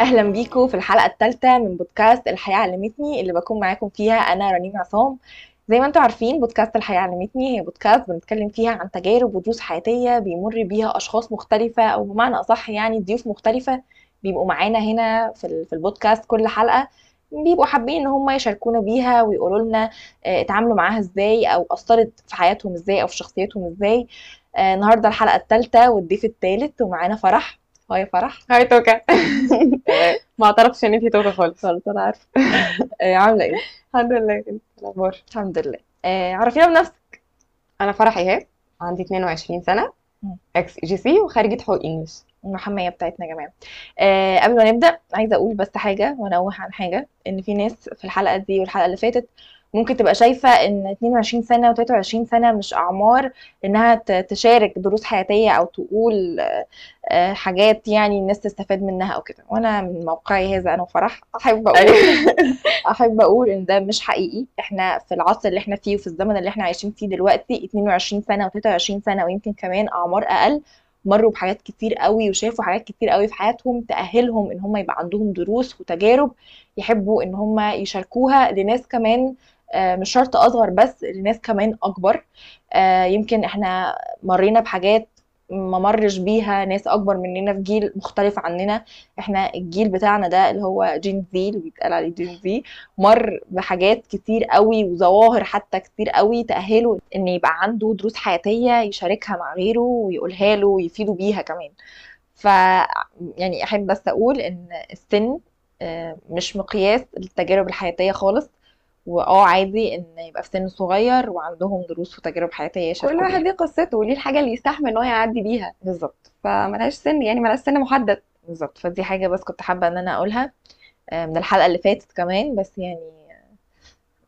أهلا بيكم في الحلقة الثالثه من بودكاست الحياة علمتني اللي بكون معاكم فيها أنا رنيم عصام. زي ما أنتم عارفين بودكاست الحياة علمتني هي بودكاست بنتكلم فيها عن تجارب ودروس حياتية بيمر بيها أشخاص مختلفة أو بمعنى أصح يعني ضيوف مختلفة بيبقوا معانا هنا في البودكاست كل حلقة. بيبقوا حابين إن هم يشاركونا بيها ويقولوا لنا آه، اتعاملوا معاها إزاي أو أثرت في حياتهم إزاي أو في شخصيتهم إزاي. آه، النهارده الحلقة الثالثه والضيف الثالث ومعانا فرح. هاي فرح. هاي توكا. ما اعترفتش إن أنتي توكا خالص. خالص أنا عارفة. آه، عاملة إيه؟ الحمد لله. انت الأخبار؟ الحمد لله. آه، عرفينا بنفسك. أنا فرح ايهاب عندي 22 سنة. إكس جي سي وخارجة حقوق English المحمية بتاعتنا يا جماعة. آه قبل ما نبدأ عايزة أقول بس حاجة وأنوه عن حاجة. إن في ناس في الحلقة دي والحلقة اللي فاتت ممكن تبقى شايفة إن 22 سنة و23 سنة مش أعمار إنها ت- تشارك دروس حياتية أو تقول آه، حاجات يعني الناس تستفاد منها أو كده. وأنا من موقعي هذا أنا وفرح أحب أقول أحب أقول إن ده مش حقيقي. إحنا في العصر اللي إحنا فيه وفي الزمن اللي إحنا عايشين فيه دلوقتي 22 سنة و23 سنة ويمكن كمان أعمار أقل مروا بحاجات كتير قوي وشافوا حاجات كتير قوي في حياتهم تأهلهم إن هم يبقى عندهم دروس وتجارب يحبوا إن هم يشاركوها لناس كمان مش شرط أصغر بس لناس كمان أكبر. آه، يمكن إحنا مرينا بحاجات ما مرش بيها ناس أكبر مننا في جيل مختلف عننا. إحنا الجيل بتاعنا ده اللي هو جين زي اللي بيتقال عليه جين زي مر بحاجات كتير قوي وظواهر حتى كتير قوي تأهله إن يبقى عنده دروس حياتية يشاركها مع غيره ويقولها له ويفيدوا بيها كمان. ف يعني أحب بس أقول إن السن آه، مش مقياس للتجارب الحياتية خالص. وآه عادي إن يبقى في سن صغير وعندهم دروس وتجارب حياتية كل واحد بيها ليه قصته وليه الحاجة اللي يستحمل إن هو يعدي بيها. بالظبط. فملهاش سن يعني ملهاش سن محدد. بالظبط. فدي حاجة بس كنت حابة إن أنا أقولها آه، من الحلقة اللي فاتت كمان بس يعني آه،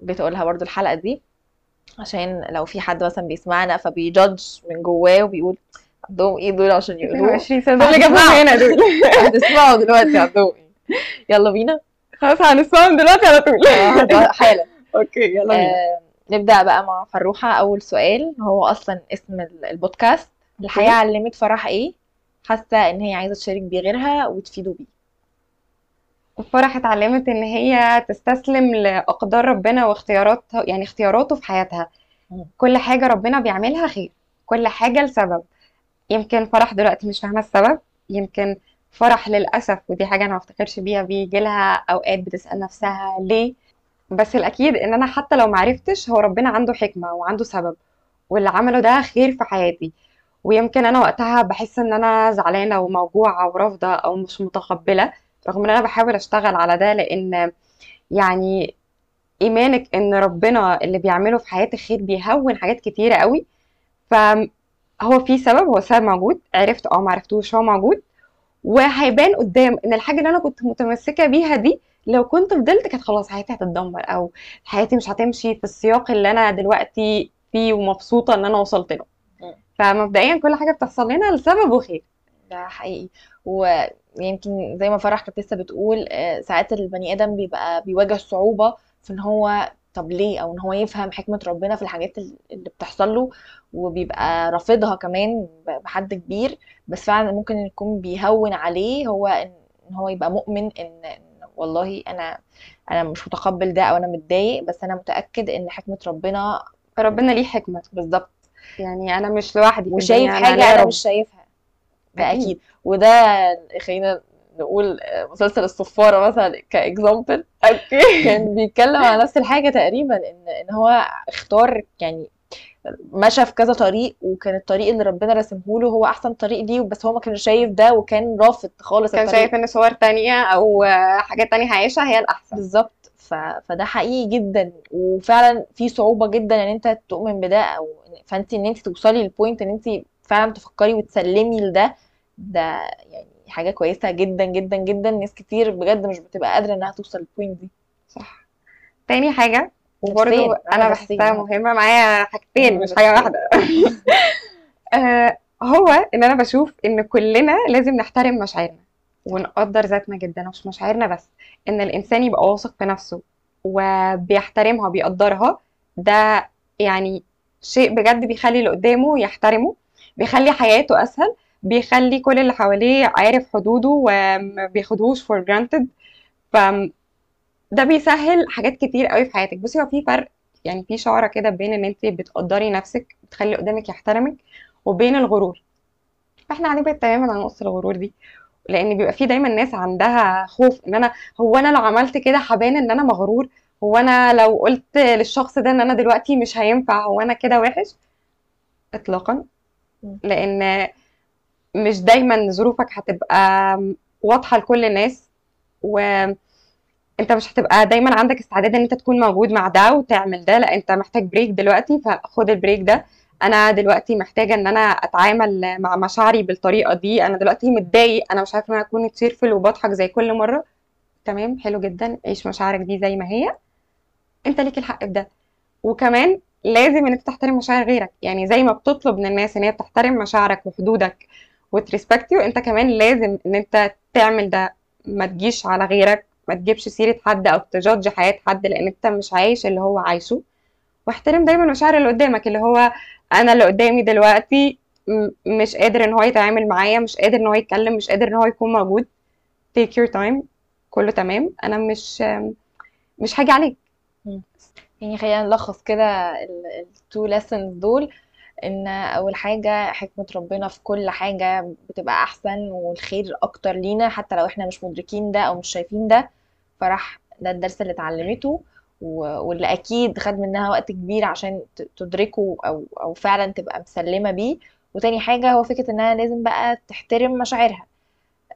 بتقولها برضو الحلقة دي. عشان لو في حد مثلا بيسمعنا فبيجادج من جواه وبيقول عندهم إيه دول عشان يقولوه. 22 سنة. اللي جابوهم هنا دول. هتسمعوا دلوقتي عندهم إيه. يلا بينا. خلاص هنسمعهم دلوقتي على طول. آه، حالا. أوكي يلا بينا. آه، نبدأ بقى مع فروحة. أول سؤال هو أصلا اسم ال- البودكاست. الحياة علمت فرح إيه؟ حاسة إن هي عايزة تشارك بيه غيرها وتفيده بيه. فرح اتعلمت إن هي تستسلم لأقدار ربنا واختيارات يعني اختياراته في حياتها. كل حاجة ربنا بيعملها خير. كل حاجة لسبب. يمكن فرح دلوقتي مش فاهمة السبب. يمكن فرح للأسف ودي حاجة أنا ما افتكرش بيها بيجي لها أوقات بتسأل نفسها ليه؟ بس الأكيد إن أنا حتى لو معرفتش هو ربنا عنده حكمة وعنده سبب واللي عمله ده خير في حياتي. ويمكن أنا وقتها بحس إن أنا زعلانة وموجوعة ورافضة أو مش متقبلة رغم إن أنا بحاول أشتغل على ده لأن يعني إيمانك إن ربنا اللي بيعمله في حياتك خير بيهون حاجات كتيرة قوي. فهو في سبب هو سبب موجود عرفت آه معرفتوش هو موجود. وهيبان قدام إن الحاجة اللي أنا كنت متمسكة بيها دي لو كنت فضلت كانت خلاص حياتي هتتدمر أو حياتي مش هتمشي في السياق اللي أنا دلوقتي فيه ومبسوطة إن أنا وصلت له. فمبدئيا كل حاجة بتحصل لنا لسبب وخير ده حقيقي. ويمكن زي ما فرح كانت لسه بتقول آه، ساعات البني آدم بيبقى بيواجه صعوبة في إن هو طب ليه؟ أو إن هو يفهم حكمة ربنا في الحاجات ال- اللي بتحصل له وبيبقى رافضها كمان بحد كبير بس فعلا ممكن يكون بيهون عليه هو إن هو يبقى مؤمن إن والله أنا أنا مش متقبل ده أو أنا متضايق بس أنا متأكد إن حكمة ربنا ربنا ليه حكمة. بالظبط يعني أنا مش لوحدي وشايف حاجة ليا أنا. مش شايفها. ده. أكيد. وده خلينا نقول آه، مسلسل الصفارة مثلا ك example okay. كان بيتكلم على نفس الحاجة تقريبا إن إن هو اختار يعني مشى في كذا طريق وكان الطريق اللي ربنا رسمه له هو أحسن طريق ليه بس هو ما كانش شايف ده وكان رافض خالص كان الطريق. شايف إن صور تانية أو آه، حاجات تانية هعيشها هي الأحسن. بالظبط. ف... فده حقيقي جدا. وفعلا في صعوبة جدا إن أنت تؤمن بده أو فأنت إن أنت توصلي لل point إن أنت فعلا تفكري وتسلمي لده. ده يعني حاجة كويسة جدا جدا جدا. ناس كتير بجد مش بتبقى قادرة إنها توصل لل point دي. صح. تاني وبرضو آه، أنا. بحسها مهمة معايا حاجتين مش نفسيا. حاجة واحدة. آه، هو إن أنا بشوف إن كلنا لازم نحترم مشاعرنا ونقدر ذاتنا جدا مش مشاعرنا بس. إن الإنسان يبقى واثق في نفسه وبيحترمها بيقدرها ده يعني شيء بجد بيخلي اللي قدامه يحترمه بيخلي حياته أسهل. بيخلي كل اللي حواليه عارف حدوده وما بياخدهوش for granted. ف ده بيسهل حاجات كتير قوي في حياتك. بصي هو في فرق يعني في شعرة كده بين إن انت بتقدري نفسك بتخلي قدامك يحترمك وبين الغرور. فاحنا هنبعد تماما عن نقطة الغرور دي لأن بيبقى في دايما ناس عندها خوف إن أنا هو أنا لو عملت كده هبان إن أنا مغرور؟ هو أنا لو قلت للشخص ده إن أنا دلوقتي مش هينفع هو أنا كده وحش؟ اطلاقا. لأن مش دايما ظروفك هتبقى واضحة لكل الناس وانت مش هتبقى دايما عندك استعداد إن انت تكون موجود مع ده وتعمل ده لا انت محتاج break دلوقتي فخد ال break ده. أنا دلوقتي محتاجة إن أنا أتعامل مع مشاعري بالطريقة دي. أنا دلوقتي متضايق أنا مش عارفة إن أنا أكون cheerful وبضحك زي كل مرة. تمام حلو جدا. عيش مشاعرك دي زي ما هي. أنت ليك الحق في ده. وكمان لازم إن أنت تحترم مشاعر غيرك. يعني زي ما بتطلب من الناس إن هي تحترم مشاعرك وحدودك وتريسبكت يو انت كمان لازم ان انت تعمل ده. ما تجيش على غيرك ما تجيبش سيرة حد أو تجادج حياة حد لأن أنت مش عايش اللي هو عايشه. واحترم دايما مشاعر اللي قدامك اللي هو أنا اللي قدامي دلوقتي مش قادر إن هو يتعامل معايا مش قادر إن هو يتكلم مش قادر إن هو يكون موجود. Take your time. كله تمام. أنا مش مش هاجي عليك. يعني خلينا نلخص كده التو lessons دول. إن أول حاجة حكمة ربنا في كل حاجة بتبقى أحسن والخير أكتر لينا حتى لو إحنا مش مدركين ده أو مش شايفين ده. فراح ده الدرس اللي اتعلمته واللي أكيد خد منها وقت كبير عشان تدركه أو أو فعلا تبقى مسلمة بيه. وتاني حاجة هو فكرة إنها لازم بقى تحترم مشاعرها.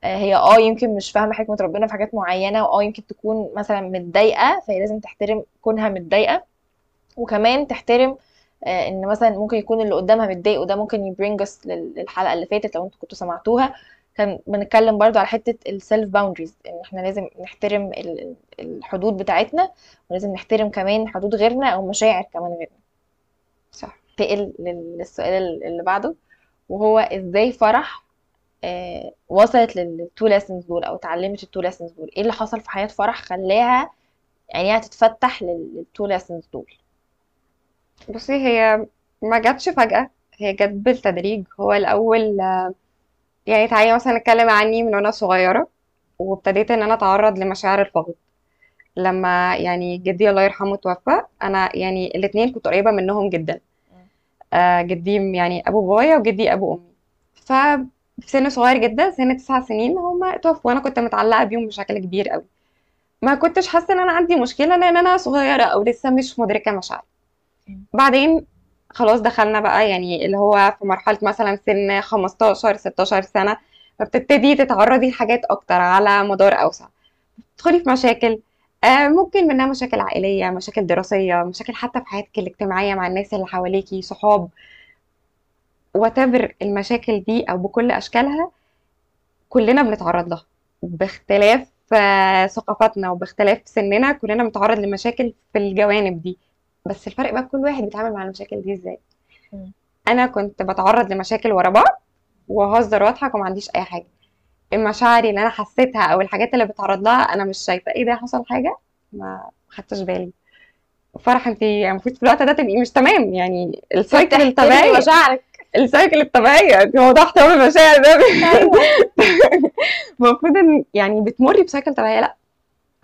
آه، هي آه يمكن مش فاهمة حكمة ربنا في حاجات معينة وآه يمكن تكون مثلا متضايقة فهي لازم تحترم كونها متضايقة. وكمان تحترم إن مثلا ممكن يكون اللي قدامها متضايق وده ممكن ي bring us للحلقة اللي فاتت لو أنتوا كنتوا سمعتوها. كان بنتكلم برضو على حتة ال self boundaries إن إحنا لازم نحترم ال- الحدود بتاعتنا ولازم نحترم كمان حدود غيرنا أو مشاعر كمان غيرنا. صح. لل- للسؤال اللي بعده وهو إزاي فرح آه، وصلت للتو lessons دول أو اتعلمت التو lessons دول؟ إيه اللي حصل في حياة فرح خلاها عينيها تتفتح للتو lessons دول؟ بصي هي ما جاتش فجأة. هي جت بالتدريج. هو الأول آه، يعني تعالي مثلا نتكلم عني من وأنا صغيرة وابتديت إن أنا أتعرض لمشاعر الفقد. لما يعني جدي الله يرحمه توفى أنا يعني الاتنين كنت قريبة منهم جدا. آه، جدي يعني أبو بابايا وجدي أبو أمي. ففي سن صغير جدا سن تسع سنين هما توفوا. وأنا كنت متعلقة بيهم بشكل كبير قوي ما كنتش حاسة إن أنا عندي مشكلة لأن أنا صغيرة أو لسه مش مدركة مشاعري. بعدين خلاص دخلنا بقى يعني اللي هو في مرحلة مثلا سن 15 16 سنة فبتبتدي تتعرضي لحاجات أكتر على مدار أوسع. تدخلي في مشاكل آه، ممكن منها مشاكل عائلية مشاكل دراسية مشاكل حتى في حياتك الاجتماعية مع الناس اللي حواليكي صحاب. whatever المشاكل دي أو بكل أشكالها كلنا بنتعرض لها. باختلاف آه، ثقافاتنا وباختلاف سننا كلنا بنتعرض لمشاكل في الجوانب دي. بس الفرق بقى كل واحد بيتعامل مع المشاكل دي إزاي. أنا كنت بتعرض لمشاكل ورا بعض واهزر واضحك وما عنديش أي حاجة. المشاعر اللي أنا حسيتها أو الحاجات اللي بتعرض لها أنا مش شايفة إيه ده حصل حاجة ما خدتش بالي. فرح أنت المفروض في الوقت ده تبقي مش تمام يعني ال cycle تحترمي الطبيعيه مشاعرك. ال cycle الطبيعيه انت موضوع احترام المشاعر ده. أيوه. المفروض إن يعني بتمري ب cycle طبيعيه لأ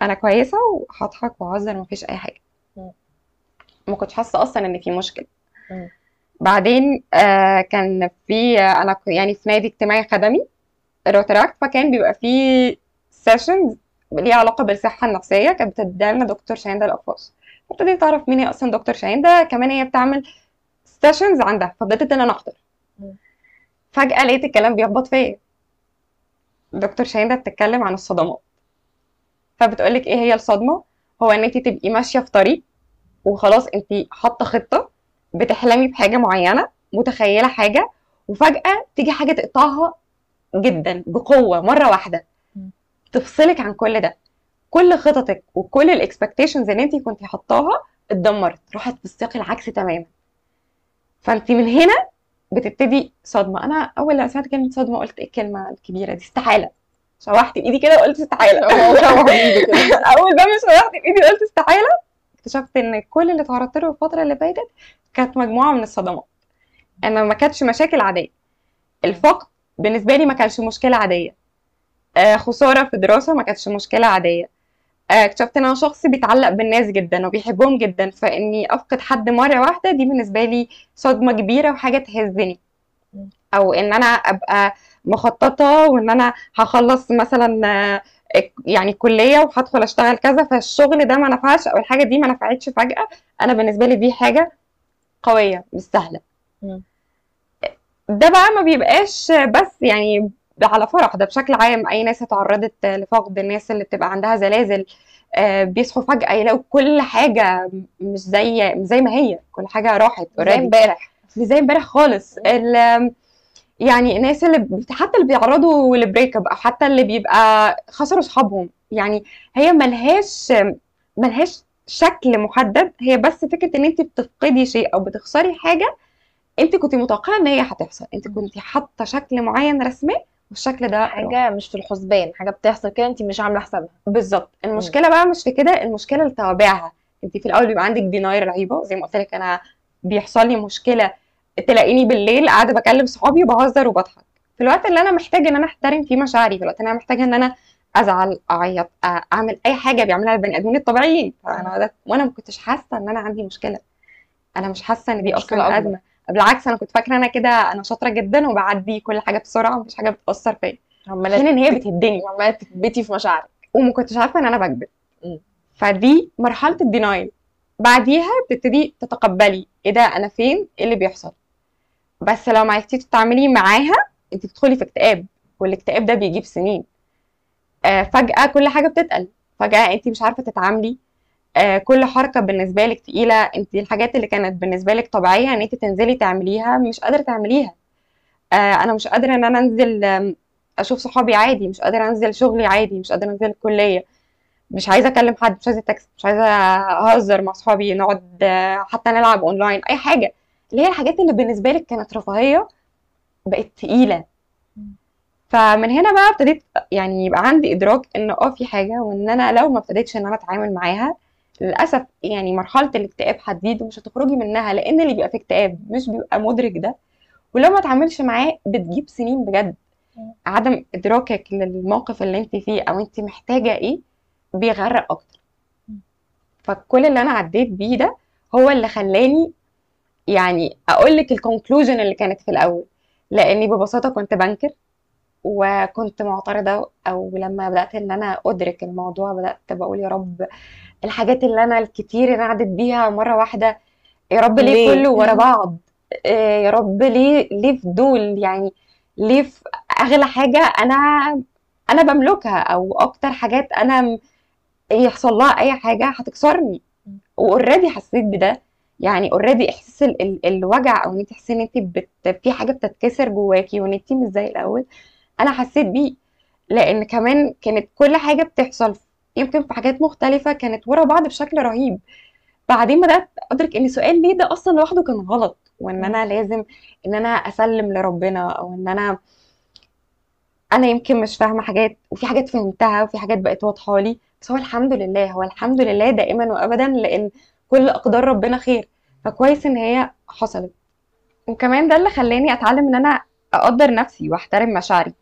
أنا كويسة وهضحك وهزر مفيش أي حاجة. ما كنتش حاسة أصلا إن في مشكلة. بعدين آه كان في أنا يعني في نادي اجتماعي خدمي Rotaract فكان بيبقى فيه sessions ليها علاقة بالصحة النفسية كانت بتديها لنا دكتور شاهين القفاص فابتديت أعرف مين هي أصلا دكتور شاهين ده كمان هي بتعمل sessions عندها فبدأت إن أنا أحضر. فجأة لقيت الكلام بيخبط فيا. دكتور شاهين ده بتتكلم عن الصدمات. فبتقولك إيه هي الصدمة؟ هو إن انت تبقي ماشية في طريق وخلاص انت حاطة خطة بتحلمي بحاجة معينة متخيلة حاجة وفجأة تيجي حاجة تقطعها جدا بقوة مرة واحدة. مم. تفصلك عن كل ده. كل خططك وكل الاكسبكتيشنز اللي انت كنت حطاها اتدمرت راحت في السياق العكسي تماما. فانت من هنا بتبتدي صدمة. أنا أول لما سمعت كلمة صدمة قلت إيه الكلمة الكبيرة دي؟ استحالة. شوحت بايدي كده وقلت كده. أول بقى ما شوحت بايدي قلت استحالة. اكتشفت إن كل اللي اتعرضت له الفترة اللي فاتت كانت مجموعة من الصدمات. أنا ما كانتش مشاكل عادية. الفقد بالنسبة لي ما كانش مشكلة عادية. آه، خسارة في دراسه ما كانتش مشكلة عادية. آه، اكتشفت إن أنا شخص بيتعلق بالناس جدا وبيحبهم جدا فإني أفقد حد مرة واحدة دي بالنسبة لي صدمة كبيرة وحاجة تهزني. أو إن أنا أبقى مخططة وإن أنا هخلص مثلا آه، يعني الكليه وهدخل أشتغل كذا فالشغل ده ما نفعش أو الحاجة دي ما نفعتش فجأة أنا بالنسبة لي دي حاجة قوية مش سهلة. ده بقى ما بيبقاش بس يعني على فرح ده بشكل عام أي ناس اتعرضت لفقد الناس اللي بتبقى عندها زلازل آه، بيصحوا فجأة يلاقوا كل حاجة مش زي زي ما هي كل حاجة راحت already. امبارح مش زي امبارح خالص ال- يعني الناس اللي حتى اللي بيعرضوا لبريك اب أو حتى اللي بيبقى خسروا أصحابهم يعني هي ملهاش ملهاش شكل محدد هي بس فكرة إن انت بتفقدي شيء أو بتخسري حاجة انت كنت متوقعة إن هي هتحصل انت كنت حاطة شكل معين رسماه والشكل ده. حاجة مش في الحسبان حاجة بتحصل كده انت مش عاملة حسابها. بالظبط. المشكلة بقى مش في كده المشكلة لتوابعها. انت في الأول بيبقى عندك ديناير رهيبة زي ما قلت لك أنا بيحصل لي مشكلة تلاقيني بالليل قاعدة بكلم صحابي وبهزر وبضحك. في الوقت اللي أنا محتاجة إن أنا أحترم فيه مشاعري في الوقت اللي أنا محتاجة إن أنا أزعل أعيط أعمل أي حاجة بيعملها البني آدمين الطبيعيين. فأنا ده وأنا ما كنتش حاسة إن أنا عندي مشكلة. أنا مش حاسة إن دي أصلا. أزمة. بالعكس أنا كنت فاكرة أنا كده أنا شاطرة جدا وبعدي كل حاجة بسرعة ومفيش حاجة بتأثر فيا. في عماله إن هي بتهدني. عمالة تكبتي في مشاعرك. وما كنتش عارفة إن أنا بكذب. فدي مرحلة الدينايل. بعديها بتبتدي تتقبلي إيه ده أنا فين؟ إيه اللي بيحصل؟ بس لو ما عرفتي تتعاملي معاها انت بتدخلي في اكتئاب والاكتئاب ده بيجيب سنين. آه فجأة كل حاجة بتتقل. فجأة انت مش عارفة تتعاملي. آه كل حركة بالنسبة لك تقيلة. انت الحاجات اللي كانت بالنسبة لك طبيعية ان انت تنزلي تعمليها مش قادرة تعمليها. آه أنا مش قادرة ان أنا انزل أشوف صحابي عادي مش قادرة انزل شغلي عادي مش قادرة انزل الكلية. مش عايزة اكلم حد مش عايزة text مش عايزة اهزر مع صحابي نقعد حتى نلعب اونلاين أي حاجة. اللي هي الحاجات اللي بالنسبة لك كانت رفاهية بقت تقيلة. فمن هنا بقى ابتديت يعني يبقى عندي إدراك إن آه في حاجة وإن أنا لو ما ابتديتش إن أنا أتعامل معاها للأسف يعني مرحلة الاكتئاب هتزيد ومش هتخرجي منها لأن اللي بيبقى في اكتئاب مش بيبقى مدرك ده ولو ما اتعاملش معاه بتجيب سنين بجد. عدم إدراكك للموقف اللي أنت فيه أو أنت محتاجة إيه بيغرق أكتر. فكل اللي أنا عديت بيه ده هو اللي خلاني يعني أقول لك الكونكلوجن اللي كانت في الأول. لأني ببساطة كنت بنكر وكنت معترضة أو لما بدأت إن أنا أدرك الموضوع بدأت بقول يا رب الحاجات اللي أنا الكتير اللي أنا عديت بيها مرة واحدة يا رب ليه, ليه؟ كله ورا بعض؟ آه، يا رب ليه ليه في دول؟ يعني ليه في أغلى حاجة أنا أنا بملكها أو أكتر حاجات أنا يحصل لها أي حاجة هتكسرني. و already حسيت بده. يعني already إحساس ال ال الوجع أو إن انت تحسي إن انت بت في حاجة بتتكسر جواكي وإن انت مش زي الأول أنا حسيت بيه. لأن كمان كانت كل حاجة بتحصل يمكن في حاجات مختلفة كانت ورا بعض بشكل رهيب. بعدين بدأت أدرك إن سؤال ليه ده أصلا لوحده كان غلط وإن أنا لازم إن أنا أسلم لربنا أو إن أنا أنا يمكن مش فاهمة حاجات وفي حاجات فهمتها وفي حاجات بقت واضحة لي. بس هو الحمد لله هو الحمد لله دائما وابدا لأن كل أقدار ربنا خير. فكويس إن هي حصلت. وكمان ده اللي خلاني أتعلم إن أنا أقدر نفسي وأحترم مشاعري.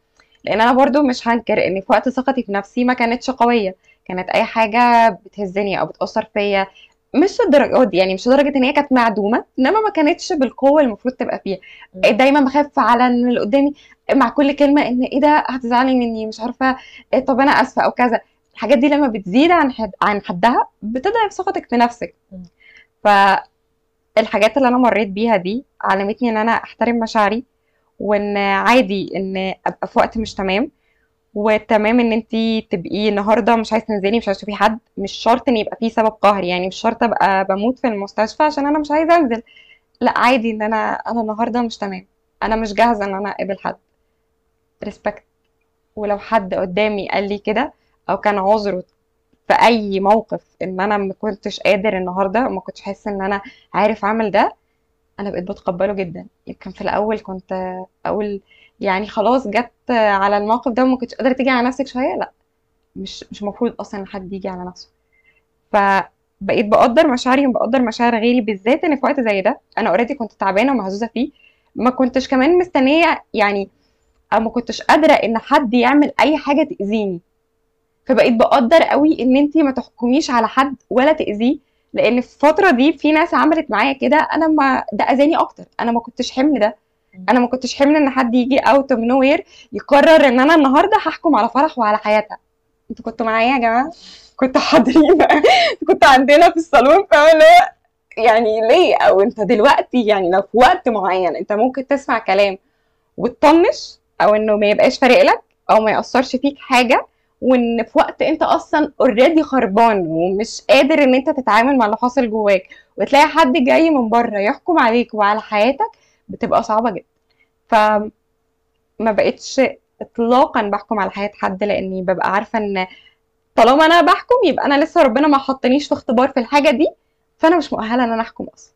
لأن أنا برضو مش هنكر إن في وقت ثقتي في نفسي ما كانتش قوية. كانت أي حاجة بتهزني أو بتأثر فيا. مش الدرجات دي يعني مش لدرجة إن هي كانت معدومة إنما ما كانتش بالقوة المفروض تبقى فيها. دايما بخاف على ان اللي قدامي مع كل كلمة إن إيه ده؟ هتزعلي مني مش عارفة إيه طب أنا آسفة أو كذا. الحاجات دي لما بتزيد عن حد عن حدها بتضعف ثقتك في نفسك. مم. فالحاجات اللي أنا مريت بيها دي علمتني إن أنا أحترم مشاعري وإن عادي إن أبقى في وقت مش تمام وتمام إن انت تبقي النهارده مش عايزة تنزلي مش عايزة تشوفي حد مش شرط إن يبقى فيه سبب قهري يعني مش شرط أبقى بموت في المستشفى عشان أنا مش عايزة أنزل. لأ عادي إن أنا أنا النهارده مش تمام. أنا مش جاهزة إن أنا أقابل حد. ريسبكت ولو حد قدامي قال لي كده أو كان عذره في أي موقف إن أنا ما كنتش قادر النهارده وما كنتش حاسة إن أنا عارف أعمل ده أنا بقيت بتقبله جدا. يمكن في الأول كنت أقول يعني خلاص جت على الموقف ده وما كنتش قادرة تيجي على نفسك شوية لأ مش مش المفروض أصلا حد يجي على نفسه. فبقيت بقدر مشاعري وبقدر مشاعر غيري بالذات إن في وقت زي ده أنا اوريدي كنت تعبانة ومهزوزه فيه ما كنتش كمان مستنية يعني أو ما كنتش قادرة إن حد يعمل أي حاجة تأذيني. فبقيت بقدر قوي ان انتي ما تحكميش على حد ولا تأذيه لأن في الفترة دي في ناس عملت معايا كده أنا ما ده أذاني أكتر أنا ما كنتش حمل ده. أنا ما كنتش حمل إن حد يجي out of nowhere يقرر إن أنا النهارده هحكم على فرح وعلى حياتها. أنتوا كنتوا معايا يا جماعة؟ كنتوا حاضرين؟ كنتوا عندنا في الصالون؟ فاهمة يعني ليه؟ أو أنت دلوقتي يعني لو في وقت معين أنت ممكن تسمع كلام وتطنش أو إنه ما يبقاش فارق لك أو ما يأثرش فيك حاجة وإن في وقت أنت أصلا اوريدي خربان ومش قادر إن أنت تتعامل مع اللي حاصل جواك وتلاقي حد جاي من بره يحكم عليك وعلى حياتك بتبقى صعبة جدا. فما بقتش اطلاقا بحكم على حياة حد لأني ببقى عارفة إن طالما أنا بحكم يبقى أنا لسه ربنا ما حطنيش في اختبار في الحاجة دي فأنا مش مؤهلة إن أنا أحكم أصلا.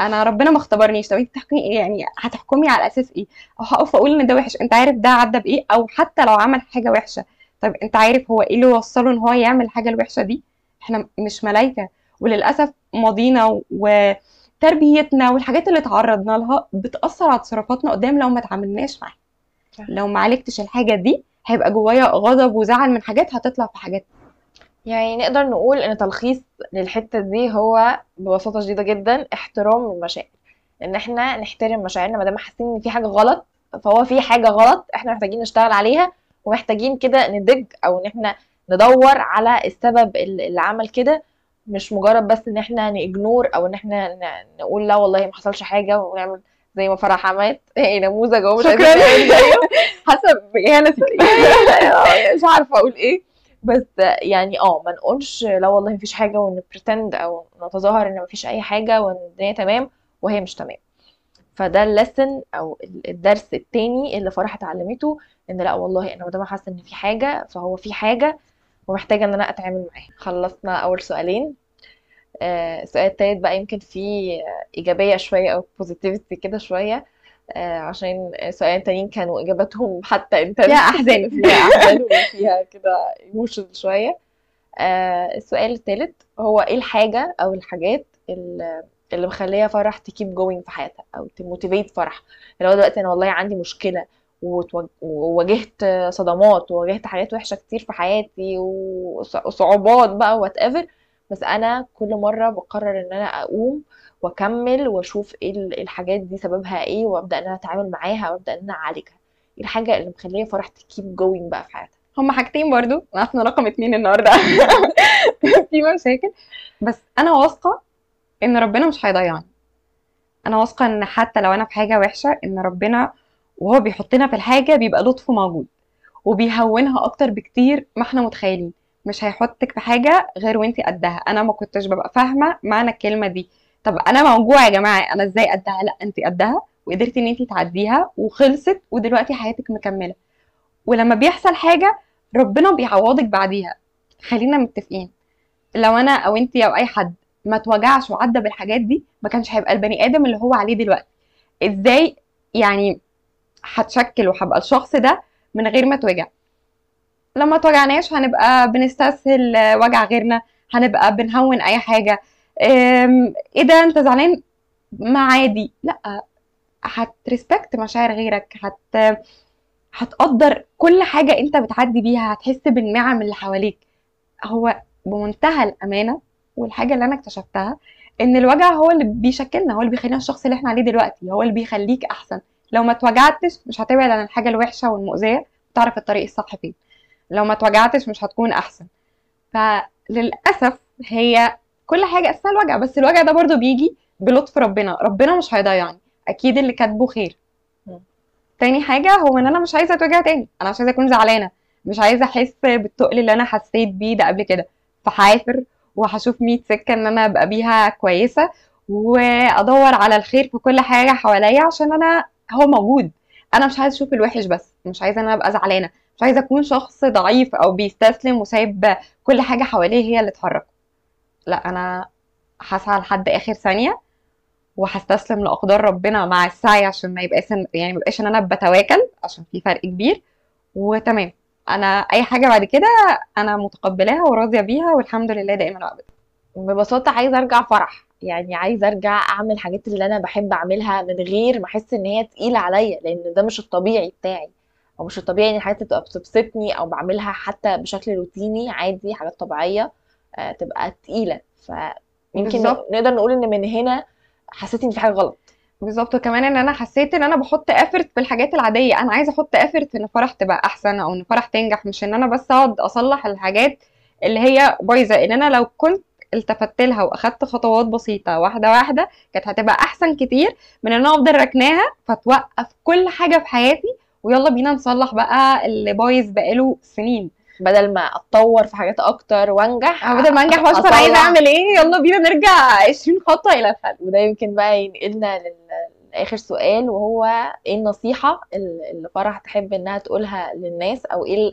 أنا ربنا ما اختبرنيش. طب أنت تحكمي إيه؟ يعني هتحكمي على أساس إيه؟ أو هقف أقول إن ده وحش. أنت عارف ده عدى بإيه؟ أو حتى لو عمل حاجة وحشة طب انت عارف هو إيه اللي وصله ان هو يعمل الحاجة الوحشة دي؟ إحنا مش ملايكة. وللأسف ماضينا وتربيتنا والحاجات اللي تعرضنا لها بتأثر على تصرفاتنا قدام لو ما تعاملناش معاها. لو ما عالجتش الحاجة دي هيبقى جوايا غضب وزعل من حاجات هتطلع في حاجات. يعني نقدر نقول إن تلخيص للحتة دي هو ببساطة شديدة جدا احترام المشاعر. إن إحنا نحترم مشاعرنا ما دام حاسين إن في حاجة غلط فهو في حاجة غلط إحنا محتاجين نشتغل عليها ومحتاجين كده ندج أو إن إحنا ندور على السبب اللي عمل كده مش مجرد بس إن إحنا نجنور أو إن إحنا نقول لا والله ما حصلش حاجة ونعمل زي ما فرح عملت إيه نموذج أهو مش شكراً. أقول زيه حسب اهانة مش عارفة أقول إيه. بس يعني آه ما نقولش لا والله مفيش حاجة ونبرتند أو نتظاهر إن مفيش أي حاجة وان الدنيا تمام وهي مش تمام. فده ال lesson أو ال- الدرس التاني اللي فرح اتعلمته إن لأ والله أنا مادام حاسة إن في حاجة فهو في حاجة ومحتاجة إن أنا أتعامل معاها. خلصنا أول سؤالين. آه، السؤال التالت بقى يمكن فيه إيجابية شوية أو positivity كده شوية. آه، عشان السؤالين التانيين كانوا اجاباتهم حتى انت فيها أحزان. فيها. احزان وفيها كده emotion شوية. آه، السؤال التالت هو إيه الحاجة أو الحاجات اللي اللي مخلية فرح ت keep going في حياتها أو ت motivate فرح؟ اللي هو دلوقتي أنا والله عندي مشكلة وواجهت صدمات وواجهت حاجات وحشة كتير في حياتي وص- وصعوبات بقى whatever بس أنا كل مرة بقرر إن أنا أقوم وأكمل وأشوف إيه ال- الحاجات دي سببها إيه وأبدأ إن أنا أتعامل معاها وأبدأ إن أنا أعالجها. إيه الحاجة اللي مخلية فرح ت keep going بقى في حياتها هما حاجتين برضو. إحنا رقم اتنين النهارده. في مشاكل. بس أنا واثقة إن ربنا مش هيضيعني. أنا واثقة إن حتى لو أنا في حاجة وحشة إن ربنا وهو بيحطنا في الحاجة بيبقى لطفه موجود. وبيهونها أكتر بكتير ما إحنا متخيلين. مش هيحطك في حاجة غير وانت قدها. أنا ما كنتش ببقى فاهمة معنى الكلمة دي. طب أنا موجوعه يا جماعة. أنا إزاي قدها؟ لأ انت قدها وقدرتي إن انت تعديها وخلصت ودلوقتي حياتك مكملة. ولما بيحصل حاجة ربنا بيعوضك بعديها. خلينا متفقين. لو أنا أو انت أو أي حد ما اتوجعش وعدى بالحاجات دي ما كانش هيبقى البني آدم اللي هو عليه دلوقتي. إزاي يعني هتشكل وهبقى الشخص ده من غير ما اتوجع لما اتوجعناش هنبقى بنستسهل وجع غيرنا هنبقى بنهون أي حاجة. إيه ده؟ أنت زعلان؟ ما عادي. لأ هتريسبكت مشاعر غيرك. هت هتقدر كل حاجة أنت بتعدي بيها. هتحس بالنعم اللي حواليك. هو بمنتهى الأمانة والحاجة اللي أنا اكتشفتها إن الوجع هو اللي بيشكلنا هو اللي بيخلينا الشخص اللي إحنا عليه دلوقتي هو اللي بيخليك أحسن. لو ما اتوجعتش مش هتبعد عن الحاجة الوحشة والمؤذية وتعرف الطريق الصح فين لو ما اتوجعتش مش هتكون أحسن. فللأسف هي كل حاجة أساسها الوجع بس الوجع ده برضو بيجي بلطف ربنا. ربنا مش هيضيعني. أكيد اللي كاتبه خير. مم. تاني حاجة هو إن أنا مش عايزة أتوجع تاني. أنا مش عايزة أكون زعلانة. مش عايزة أحس بالتقل اللي أنا حسيت بيه ده قبل كده. فهعافر وهشوف 100 سكة إن أنا أبقى بيها كويسة وأدور على الخير في كل حاجة حواليا عشان أنا هو موجود. أنا مش عايزة أشوف الوحش بس مش عايزة إن أنا أبقى زعلانة. مش عايزة أكون شخص ضعيف أو بيستسلم وسايب كل حاجة حواليه هي اللي تحركه. لا أنا هسعى لحد آخر ثانية وهستسلم لأقدار ربنا مع السعي عشان ما يبقاش يعني ما يبقاش إن أنا بتواكل عشان في فرق كبير. وتمام. أنا أي حاجة بعد كده أنا متقبلاها وراضية بيها والحمد لله دائما وابدا. ببساطة عايزة أرجع فرح. يعني عايزة أرجع أعمل الحاجات اللي أنا بحب أعملها من غير ما أحس إن هي تقيلة عليا لأن ده مش الطبيعي بتاعي. أو مش الطبيعي إن الحاجات تبقى بتبسطني أو بعملها حتى بشكل روتيني عادي حاجات طبيعية آه، تبقى تقيلة. فيمكن. نقدر نقول إن من هنا حسيت إن في حاجة غلط. بالظبط. وكمان إن أنا حسيت إن أنا بحط افرت في الحاجات العادية. أنا عايزة أحط افرت إن فرح تبقى أحسن أو إن فرح تنجح مش إن أنا بس أقعد أصلح الحاجات اللي هي بايظة. إن أنا لو كنت التفت لها وأخدت خطوات بسيطة واحدة واحدة كانت هتبقى أحسن كتير من إن أنا أفضل ركناها فتوقف كل حاجة في حياتي ويلا بينا نصلح بقى اللي بايظ بقاله سنين. بدل ما أتطور في حاجات أكتر وأنجح أو بدل ما أنجح واشوف أنا عايزه. أعمل إيه؟ يلا بينا نرجع 20 خطوة إلى الخلف وده يمكن بقى ينقلنا لآخر سؤال وهو إيه النصيحة ال- اللي فرح تحب إنها تقولها للناس أو إيه أيوة،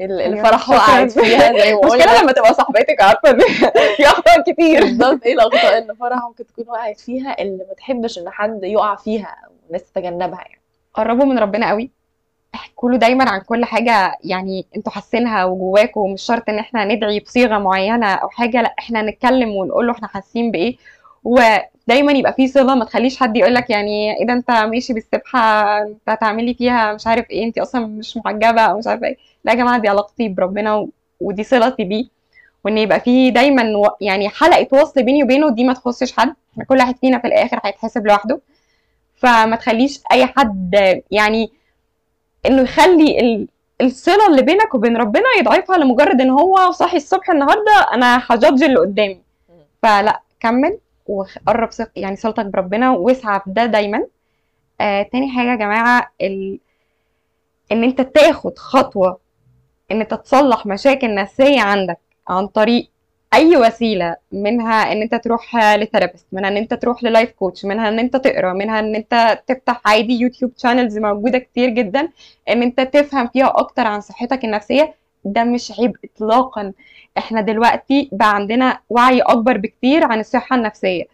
الفرح شكراً. وقعت فيها زي ما قلنا لما تبقى صاحبتك عارفة إن في أخطاء كتير. بالظبط. إيه الأخطاء اللي فرح ممكن تكون وقعت فيها اللي ما تحبش إن حد يقع فيها أو الناس تتجنبها يعني؟ قربوا من ربنا قوي. احكوا له دايما عن كل حاجة يعني أنتوا حاسينها وجواكوا ومش شرط إن إحنا ندعي بصيغة معينة أو حاجة لأ إحنا نتكلم ونقول له إحنا حاسين بإيه. ودايما يبقى في صلة ما تخليش حد يقول لك يعني إيه ده أنت ماشي بالسبحة أنت هتعملي فيها مش عارف إيه انت أصلا مش محجبه أو مش عارفة إيه. لا يا جماعة دي علاقتي بربنا و... ودي صلتي بيه. وإن يبقى في دايما و... يعني حلقة وصل بيني وبينه دي ما تخصش حد. إحنا كل واحد فينا في الآخر هيتحاسب لوحده. فما تخليش أي حد يعني إنه يخلي ال- الصلة اللي بينك وبين ربنا يضعفها لمجرد إن هو صاحي الصبح النهارده أنا هجادج اللي قدامي. فلا كمل. وقرب ثق يعني صلتك بربنا واسعى في ده دايما. آه تاني حاجة يا جماعة ال... إن أنت تاخد خطوة إن أنت تصلح مشاكل نفسية عندك عن طريق أي وسيلة منها إن أنت تروح ل therapist منها إن أنت تروح ل life coach منها إن أنت تقرأ منها إن أنت تفتح عادي YouTube channels موجودة كتير جدا إن أنت تفهم فيها أكتر عن صحتك النفسية. ده مش عيب اطلاقا. إحنا دلوقتي بقى عندنا وعي أكبر بكتير عن الصحة النفسية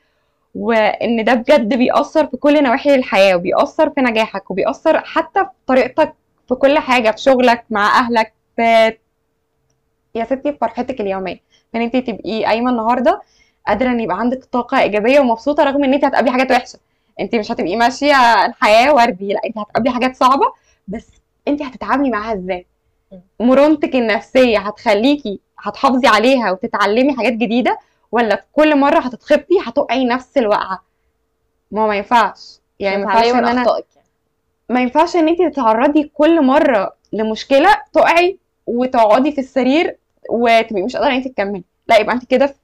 وإن ده بجد بيأثر في كل نواحي الحياة وبيأثر في نجاحك وبيأثر حتى في طريقتك في كل حاجة في شغلك مع أهلك في يا ستي في فرحتك اليومية. ان انت تبقي قايمة النهارده قادرة إن يبقى عندك طاقة إيجابية ومبسوطة رغم إن انت هتقابلي حاجات وحشة. انت مش هتبقي ماشية الحياة وردي لا انت هتقابلي حاجات صعبة بس انت هتتعاملي معاها إزاي؟ مرونتك النفسية هتخليكي هتحافظي عليها وتتعلمي حاجات جديدة ولا في كل مرة هتتخبطي هتقعي نفس الوقعة؟ ما ما ينفعش. يعني ما ينفعش إن أنا يعني. ما ينفعش إن انت تتعرضي كل مرة لمشكلة تقعي وتقعدي في السرير وتبقي مش قادرة إن انت تكملي. لا يبقى انت كده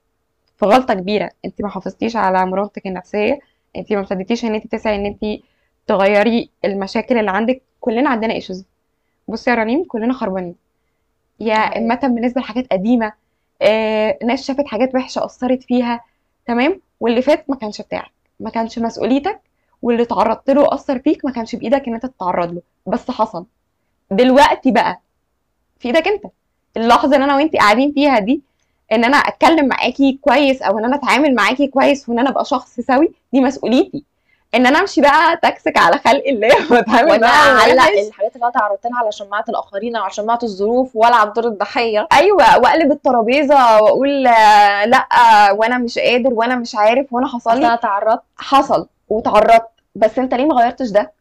في غلطة كبيرة. انت ما حافظتيش على مرونتك النفسية انت ما ابتديتيش إن انت تسعي إن انت تغيري المشاكل اللي عندك. كلنا عندنا ايشوز بصي يا رنيم كلنا خربانين. يا إما بالنسبة لحاجات قديمة آه، ناس شافت حاجات وحشة أثرت فيها تمام؟ واللي فات ما كانش بتاعك ما كانش مسؤوليتك واللي تعرضت له أثر فيك ما كانش بإيدك إن أنت تتعرض له. بس حصل. دلوقتي بقى في إيدك أنت. اللحظة اللي أنا وأنت قاعدين فيها دي إن أنا أتكلم معاكي كويس أو إن أنا أتعامل معاكي كويس وإن أنا أبقى شخص سوي دي مسؤوليتي. إن أنا أمشي بقى تكسك على خلق الله وأتعامل وأنا أعلق. الحاجات اللي أنا تعرضت لها على شماعة الآخرين أو على شماعة الظروف وألعب دور الضحية. أيوه وأقلب الترابيزة وأقول لأ وأنا مش قادر وأنا مش عارف وأنا حصل لي. أنا تعرضت. حصل وتعرضت. بس أنت ليه ما غيرتش ده؟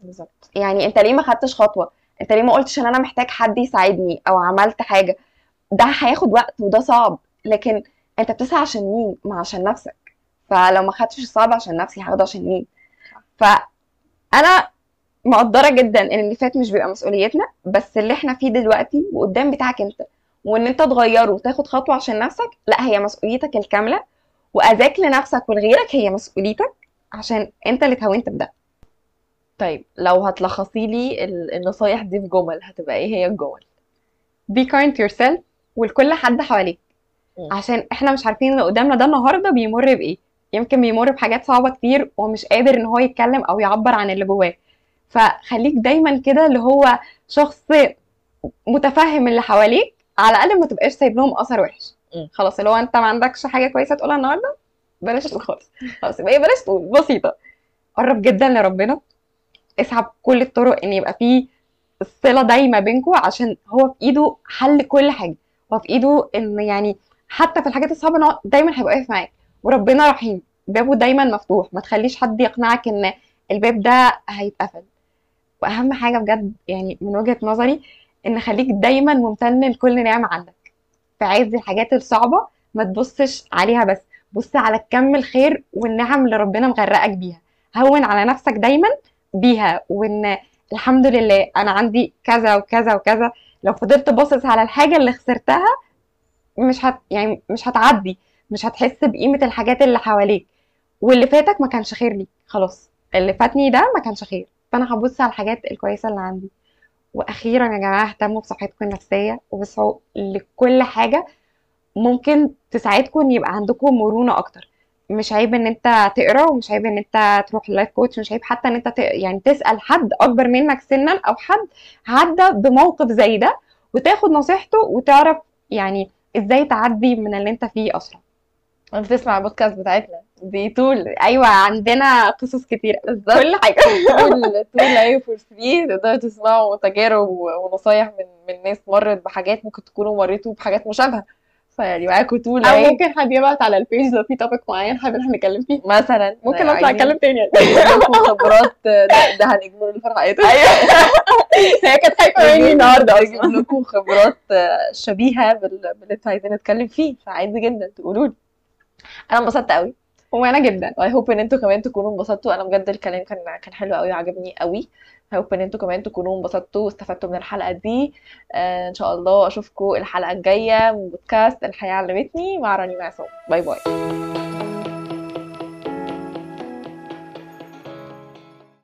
بالظبط. يعني أنت ليه ما خدتش خطوة؟ أنت ليه ما قلتش إن أنا محتاج حد يساعدني أو عملت حاجة؟ ده هياخد وقت وده صعب. لكن أنت بتسعى عشان مين؟ ما عشان نفسك. فلو ما خدتش الصعب عشان نفسي هاخده عشان مين؟ فأنا مقدرة جدا إن اللي فات مش بيبقى مسؤوليتنا بس اللي إحنا فيه دلوقتي وقدام بتاعك أنت وإن أنت تغيره وتاخد خطوة عشان نفسك لأ هي مسؤوليتك الكاملة وأذاك لنفسك ولغيرك هي مسؤوليتك عشان أنت اللي اتهونت بده. طيب لو هتلخصي لي ال- النصايح دي في جمل هتبقى إيه هي الجمل؟ Be kind to yourself ولكل حد حواليك. عشان إحنا مش عارفين اللي قدامنا ده النهارده بيمر بإيه. يمكن بيمر بحاجات صعبة كتير ومش قادر إن هو يتكلم أو يعبر عن اللي جواه. فخليك دايما كده اللي هو شخص متفهم اللي حواليك على الأقل ما تبقاش سايب لهم أثر وحش. خلاص اللي هو أنت ما عندكش حاجة كويسة تقولها النهارده بلاش تقول خالص. خلاص يبقى إيه، بلاش تقول بسيطة. قرب جدا لربنا. اسعى بكل الطرق إن يبقى فيه الصله دايما بينكم عشان هو في إيده حل كل حاجة. هو في إيده إن يعني حتى في الحاجات الصعبة دايما هيبقى واقف معاك. وربنا رحيم بابه دايما مفتوح. ما تخليش حد يقنعك إن الباب ده هيتقفل. وأهم حاجة بجد يعني من وجهة نظري إن خليك دايما ممتن لكل نعمة عندك. في عز الحاجات الصعبة ما تبصش عليها بس. بص على كم الخير والنعم اللي ربنا مغرقك بيها. هون على نفسك دايما بيها وإن الحمد لله أنا عندي كذا وكذا وكذا. لو فضلت باصص على الحاجة اللي خسرتها مش هت يعني مش هتعدي. مش هتحس بقيمة الحاجات اللي حواليك. واللي فاتك ما كانش خير ليك. خلاص اللي فاتني ده ما كانش خير. فأنا هبص على الحاجات الكويسة اللي عندي. وأخيرا يا جماعة اهتموا بصحتكم النفسية وبصوا لكل حاجة. ممكن تساعدكم إن يبقى عندكم مرونة أكتر. مش عيب إن أنت تقرأ ومش عيب إن أنت تروح للايف كوتش مش عيب حتى إن أنت ت... يعني تسأل حد أكبر منك سنا أو حد عدى بموقف زي ده وتاخد نصيحته وتعرف يعني إزاي تعدي من اللي أنت فيه أسرع. انت تسمع البودكاست بتاعتنا. دي طول أيوه عندنا قصص كتير. كل حاجة. طول طول أيوه for free تقدروا تسمعوا تجارب ونصايح من من ناس مرت بحاجات ممكن تكونوا مريتوا بحاجات مشابهة. فيعني معاكم طول أو ممكن حد يبعت على ال page لو في topic معين حابب إحنا نتكلم فيه. مثلا. ممكن اطلع اتكلم تاني. يعني نجيب لكم خبرات ده, ده هنجبر الفرحيات أيوه. هي كانت خايفه مني النهارده أصلا. لكم خبرات شبيهة بال- باللي أنتوا عايزين نتكلم فيه. فعادي جدا تقولوا لي. أنا انبسطت قوي. وأنا جدا. I hope إن أنتوا كمان تكونوا انبسطتوا. أنا بجد الكلام كان كان حلو قوي وعجبني قوي. hope إن أنتوا كمان تكونوا انبسطتوا واستفدتوا من الحلقة دي. آه إن شاء الله اشوفكم الحلقة الجاية من بودكاست الحياة علمتني مع راني معصوم. bye bye